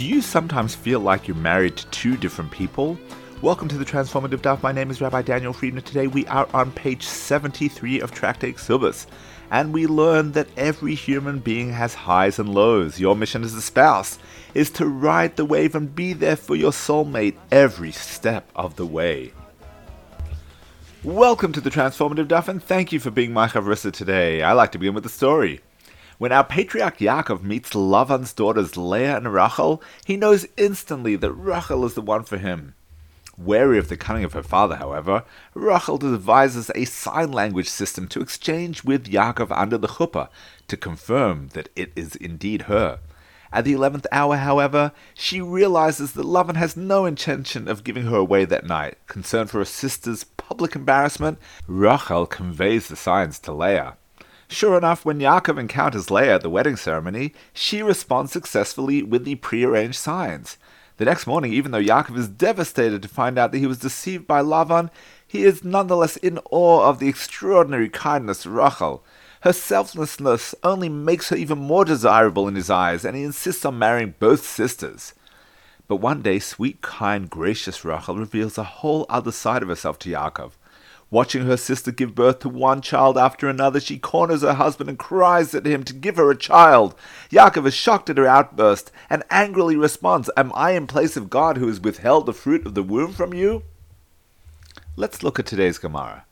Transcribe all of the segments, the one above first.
Do you sometimes feel like you're married to two different people? Welcome to the Transformative Daf. My name is Rabbi Daniel Friedman. Today we are on page 73 of Tractate Kesubos, and we learn that every human being has highs and lows. Your mission as a spouse is to ride the wave and be there for your soulmate every step of the way. Welcome to the Transformative Daf, and thank you for being my chavrusa today. I like to begin with the story. When our patriarch Yaakov meets Lavan's daughters Leah and Rachel, he knows instantly that Rachel is the one for him. Wary of the cunning of her father, however, Rachel devises a sign language system to exchange with Yaakov under the chuppah to confirm that it is indeed her. At the eleventh hour, however, she realizes that Lavan has no intention of giving her away that night. Concerned for her sister's public embarrassment, Rachel conveys the signs to Leah. Sure enough, when Yaakov encounters Leah at the wedding ceremony, she responds successfully with the prearranged signs. The next morning, even though Yaakov is devastated to find out that he was deceived by Lavan, he is nonetheless in awe of the extraordinary kindness of Rachel. Her selflessness only makes her even more desirable in his eyes, and he insists on marrying both sisters. But one day, sweet, kind, gracious Rachel reveals a whole other side of herself to Yaakov. Watching her sister give birth to one child after another, she corners her husband and cries at him to give her a child. Yaakov is shocked at her outburst and angrily responds, Am I in place of God who has withheld the fruit of the womb from you? Let's look at today's Gemara.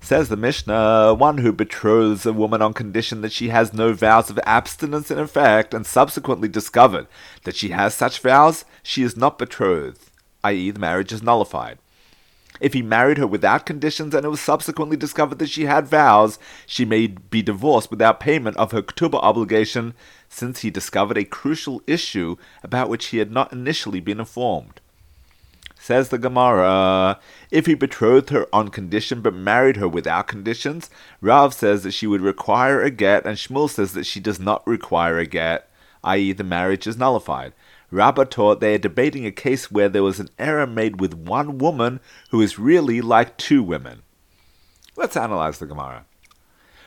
Says the Mishnah, one who betroths a woman on condition that she has no vows of abstinence in effect, and subsequently discovered that she has such vows, she is not betrothed, i.e., the marriage is nullified. If he married her without conditions and it was subsequently discovered that she had vows, she may be divorced without payment of her ketubah obligation, since he discovered a crucial issue about which he had not initially been informed. Says the Gemara, if he betrothed her on condition but married her without conditions, Rav says that she would require a get, and Shmuel says that she does not require a get, i.e., the marriage is nullified. Rabbah taught they are debating a case where there was an error made with one woman who is really like two women. Let's analyze the Gemara.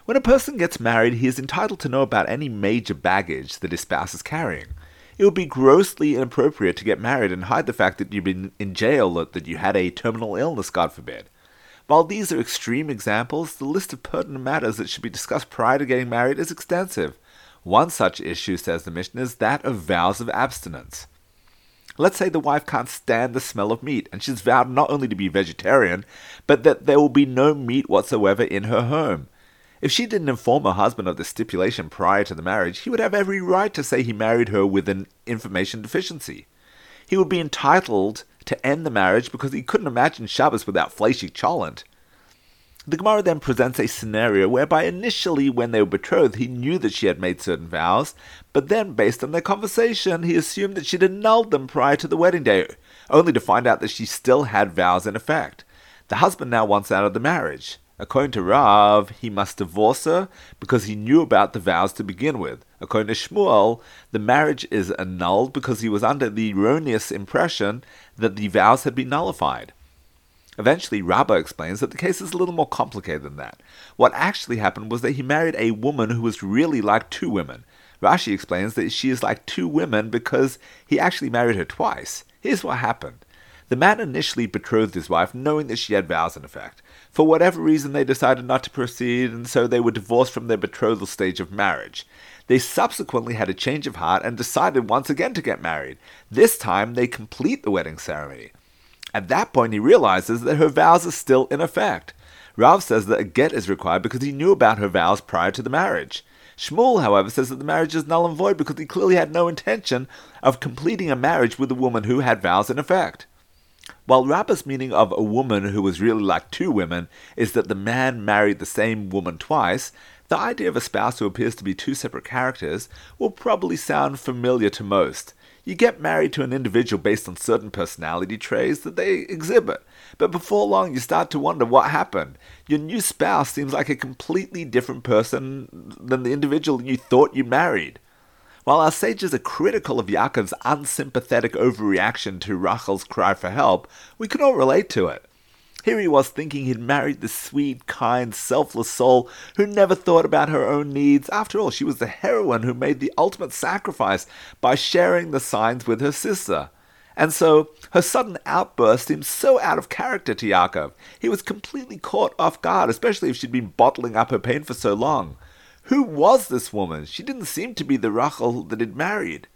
When a person gets married, he is entitled to know about any major baggage that his spouse is carrying. It would be grossly inappropriate to get married and hide the fact that you've been in jail or that you had a terminal illness, God forbid. While these are extreme examples, the list of pertinent matters that should be discussed prior to getting married is extensive. One such issue, says the Mishnah, is that of vows of abstinence. Let's say the wife can't stand the smell of meat, and she's vowed not only to be vegetarian, but that there will be no meat whatsoever in her home. If she didn't inform her husband of the stipulation prior to the marriage, he would have every right to say he married her with an information deficiency. He would be entitled to end the marriage because he couldn't imagine Shabbos without fleshig cholent. The Gemara then presents a scenario whereby initially, when they were betrothed, he knew that she had made certain vows, but then, based on their conversation, he assumed that she'd annulled them prior to the wedding day, only to find out that she still had vows in effect. The husband now wants out of the marriage. According to Rav, he must divorce her because he knew about the vows to begin with. According to Shmuel, the marriage is annulled because he was under the erroneous impression that the vows had been nullified. Eventually, Rabbah explains that the case is a little more complicated than that. What actually happened was that he married a woman who was really like two women. Rashi explains that she is like two women because he actually married her twice. Here's what happened. The man initially betrothed his wife knowing that she had vows in effect. For whatever reason, they decided not to proceed, and so they were divorced from their betrothal stage of marriage. They subsequently had a change of heart and decided once again to get married. This time, they complete the wedding ceremony. At that point, he realizes that her vows are still in effect. Rav says that a get is required because he knew about her vows prior to the marriage. Shmuel, however, says that the marriage is null and void because he clearly had no intention of completing a marriage with a woman who had vows in effect. While Rabbah's meaning of a woman who was really like two women is that the man married the same woman twice, the idea of a spouse who appears to be two separate characters will probably sound familiar to most. You get married to an individual based on certain personality traits that they exhibit, but before long you start to wonder what happened. Your new spouse seems like a completely different person than the individual you thought you married. While our sages are critical of Yaakov's unsympathetic overreaction to Rachel's cry for help, we can all relate to it. Here he was thinking he'd married this sweet, kind, selfless soul who never thought about her own needs. After all, she was the heroine who made the ultimate sacrifice by sharing the signs with her sister. And so her sudden outburst seemed so out of character to Yaakov. He was completely caught off guard, especially if she'd been bottling up her pain for so long. Who was this woman? She didn't seem to be the Rachel that he'd married.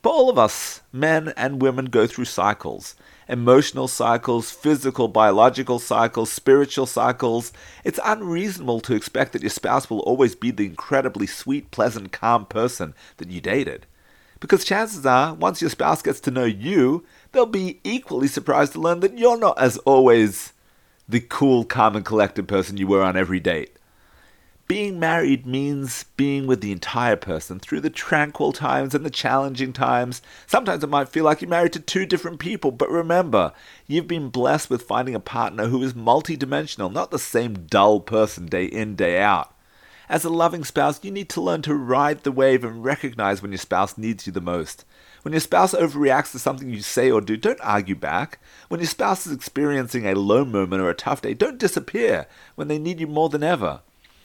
But all of us, men and women, go through cycles emotional cycles, physical, biological cycles, spiritual cycles. It's unreasonable to expect that your spouse will always be the incredibly sweet, pleasant, calm person that you dated. Because chances are, once your spouse gets to know you, they'll be equally surprised to learn that you're not as always the cool, calm, and collected person you were on every date. Being married means being with the entire person through the tranquil times and the challenging times. Sometimes it might feel like you're married to two different people, but remember, you've been blessed with finding a partner who is multidimensional, not the same dull person day in, day out. As a loving spouse, you need to learn to ride the wave and recognize when your spouse needs you the most. When your spouse overreacts to something you say or do, don't argue back. When your spouse is experiencing a low moment or a tough day, don't disappear when they need you more than ever.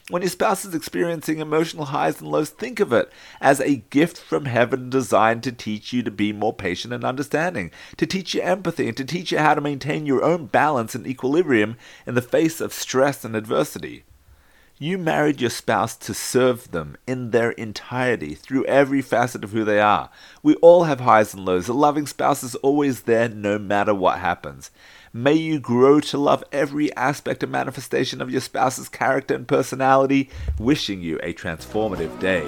When your spouse is experiencing emotional highs and lows, think of it as a gift from heaven designed to teach you to be more patient and understanding, to teach you empathy, and to teach you how to maintain your own balance and equilibrium in the face of stress and adversity. You married your spouse to serve them in their entirety, through every facet of who they are. We all have highs and lows. A loving spouse is always there no matter what happens. May you grow to love every aspect and manifestation of your spouse's character and personality. Wishing you a transformative day.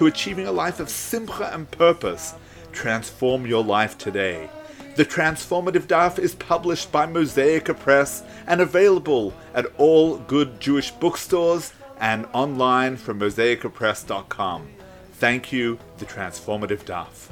To achieving a life of simcha and purpose, transform your life today. The Transformative Daf is published by Mosaica Press and available at all good Jewish bookstores and online from mosaicapress.com. Thank you, The Transformative Daf.